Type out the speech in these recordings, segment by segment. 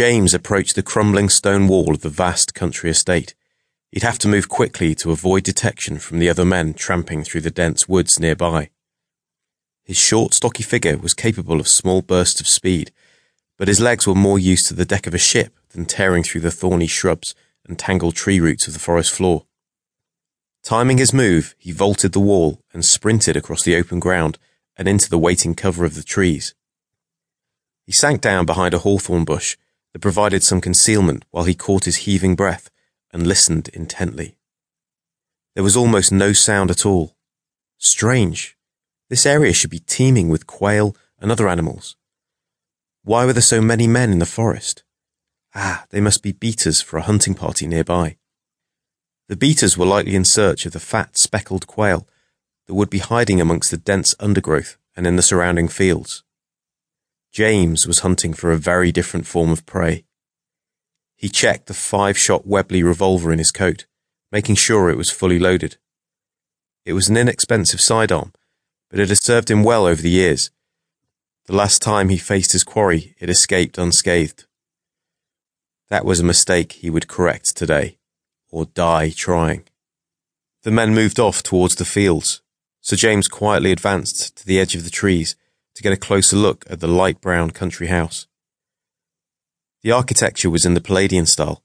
James approached the crumbling stone wall of the vast country estate, he'd have to move quickly to avoid detection from the other men tramping through the dense woods nearby. His short, stocky figure was capable of small bursts of speed, but his legs were more used to the deck of a ship than tearing through the thorny shrubs and tangled tree roots of the forest floor. Timing his move, he vaulted the wall and sprinted across the open ground and into the waiting cover of the trees. He sank down behind a hawthorn bush that provided some concealment while he caught his heaving breath and listened intently. There was almost no sound at all. Strange. This area should be teeming with quail and other animals. Why were there so many men in the forest? Ah, they must be beaters for a hunting party nearby. The beaters were likely in search of the fat, speckled quail that would be hiding amongst the dense undergrowth and in the surrounding fields. James was hunting for a very different form of prey. He checked the five-shot Webley revolver in his coat, making sure it was fully loaded. It was an inexpensive sidearm, but it had served him well over the years. The last time he faced his quarry, it escaped unscathed. That was a mistake he would correct today or die trying. The men moved off towards the fields, Sir James quietly advanced to the edge of the trees to get a closer look at the light brown country house. The architecture was in the Palladian style,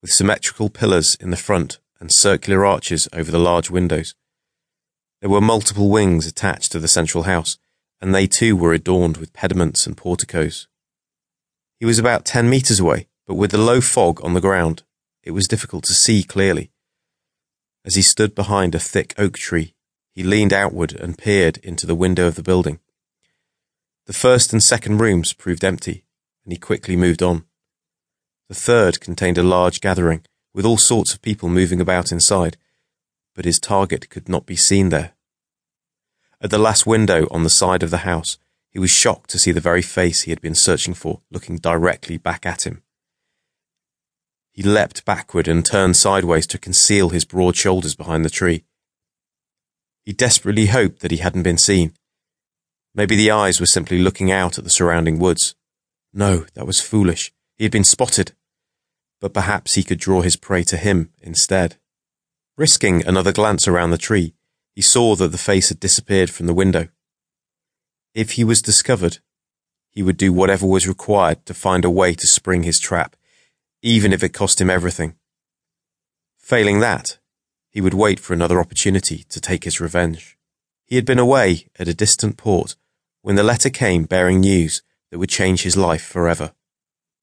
with symmetrical pillars in the front and circular arches over the large windows. There were multiple wings attached to the central house, and they too were adorned with pediments and porticos. He was about ten metres away, but with the low fog on the ground, it was difficult to see clearly. As he stood behind a thick oak tree, he leaned outward and peered into the window of the building. The first and second rooms proved empty, and he quickly moved on. The third contained a large gathering, with all sorts of people moving about inside, but his target could not be seen there. At the last window on the side of the house, he was shocked to see the very face he had been searching for looking directly back at him. He leapt backward and turned sideways to conceal his broad shoulders behind the tree. He desperately hoped that he hadn't been seen. Maybe the eyes were simply looking out at the surrounding woods. No, that was foolish. He had been spotted. But perhaps he could draw his prey to him instead. Risking another glance around the tree, he saw that the face had disappeared from the window. If he was discovered, he would do whatever was required to find a way to spring his trap even if it cost him everything. Failing that, he would wait for another opportunity to take his revenge. He had been away at a distant port when the letter came bearing news that would change his life forever.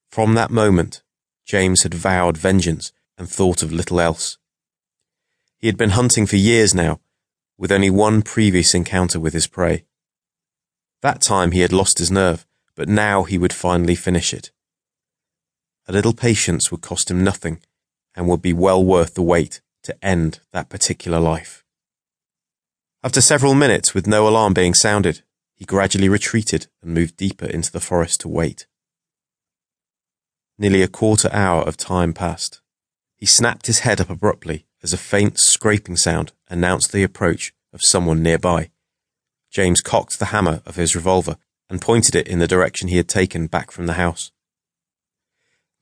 From that moment, James had vowed vengeance and thought of little else. He had been hunting for years now, with only one previous encounter with his prey. That time he had lost his nerve, but now he would finally finish it. A little patience would cost him nothing and would be well worth the wait to end that particular life. After several minutes with no alarm being sounded, he gradually retreated and moved deeper into the forest to wait. Nearly a quarter hour of time passed. He snapped his head up abruptly as a faint scraping sound announced the approach of someone nearby. James cocked the hammer of his revolver and pointed it in the direction he had taken back from the house.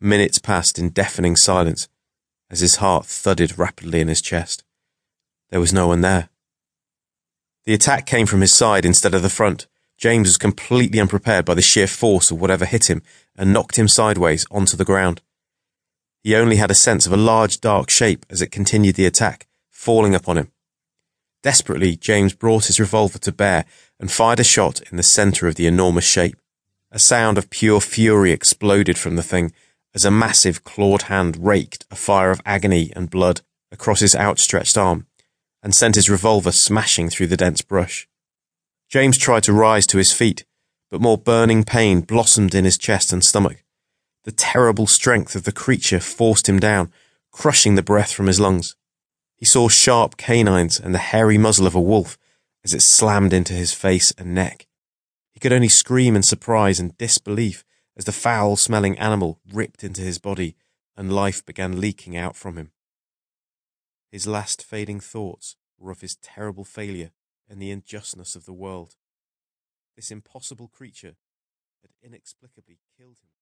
Minutes passed in deafening silence as his heart thudded rapidly in his chest. There was no one there. The attack came from his side instead of the front. James was completely unprepared by the sheer force of whatever hit him and knocked him sideways onto the ground. He only had a sense of a large dark shape as it continued the attack, falling upon him. Desperately, James brought his revolver to bear and fired a shot in the centre of the enormous shape. A sound of pure fury exploded from the thing as a massive clawed hand raked a fire of agony and blood across his outstretched arm and sent his revolver smashing through the dense brush. James tried to rise to his feet, but more burning pain blossomed in his chest and stomach. The terrible strength of the creature forced him down, crushing the breath from his lungs. He saw sharp canines and the hairy muzzle of a wolf as it slammed into his face and neck. He could only scream in surprise and disbelief as the foul smelling animal ripped into his body and life began leaking out from him. His last fading thoughts were of his terrible failure and the injustice of the world. This impossible creature had inexplicably killed him.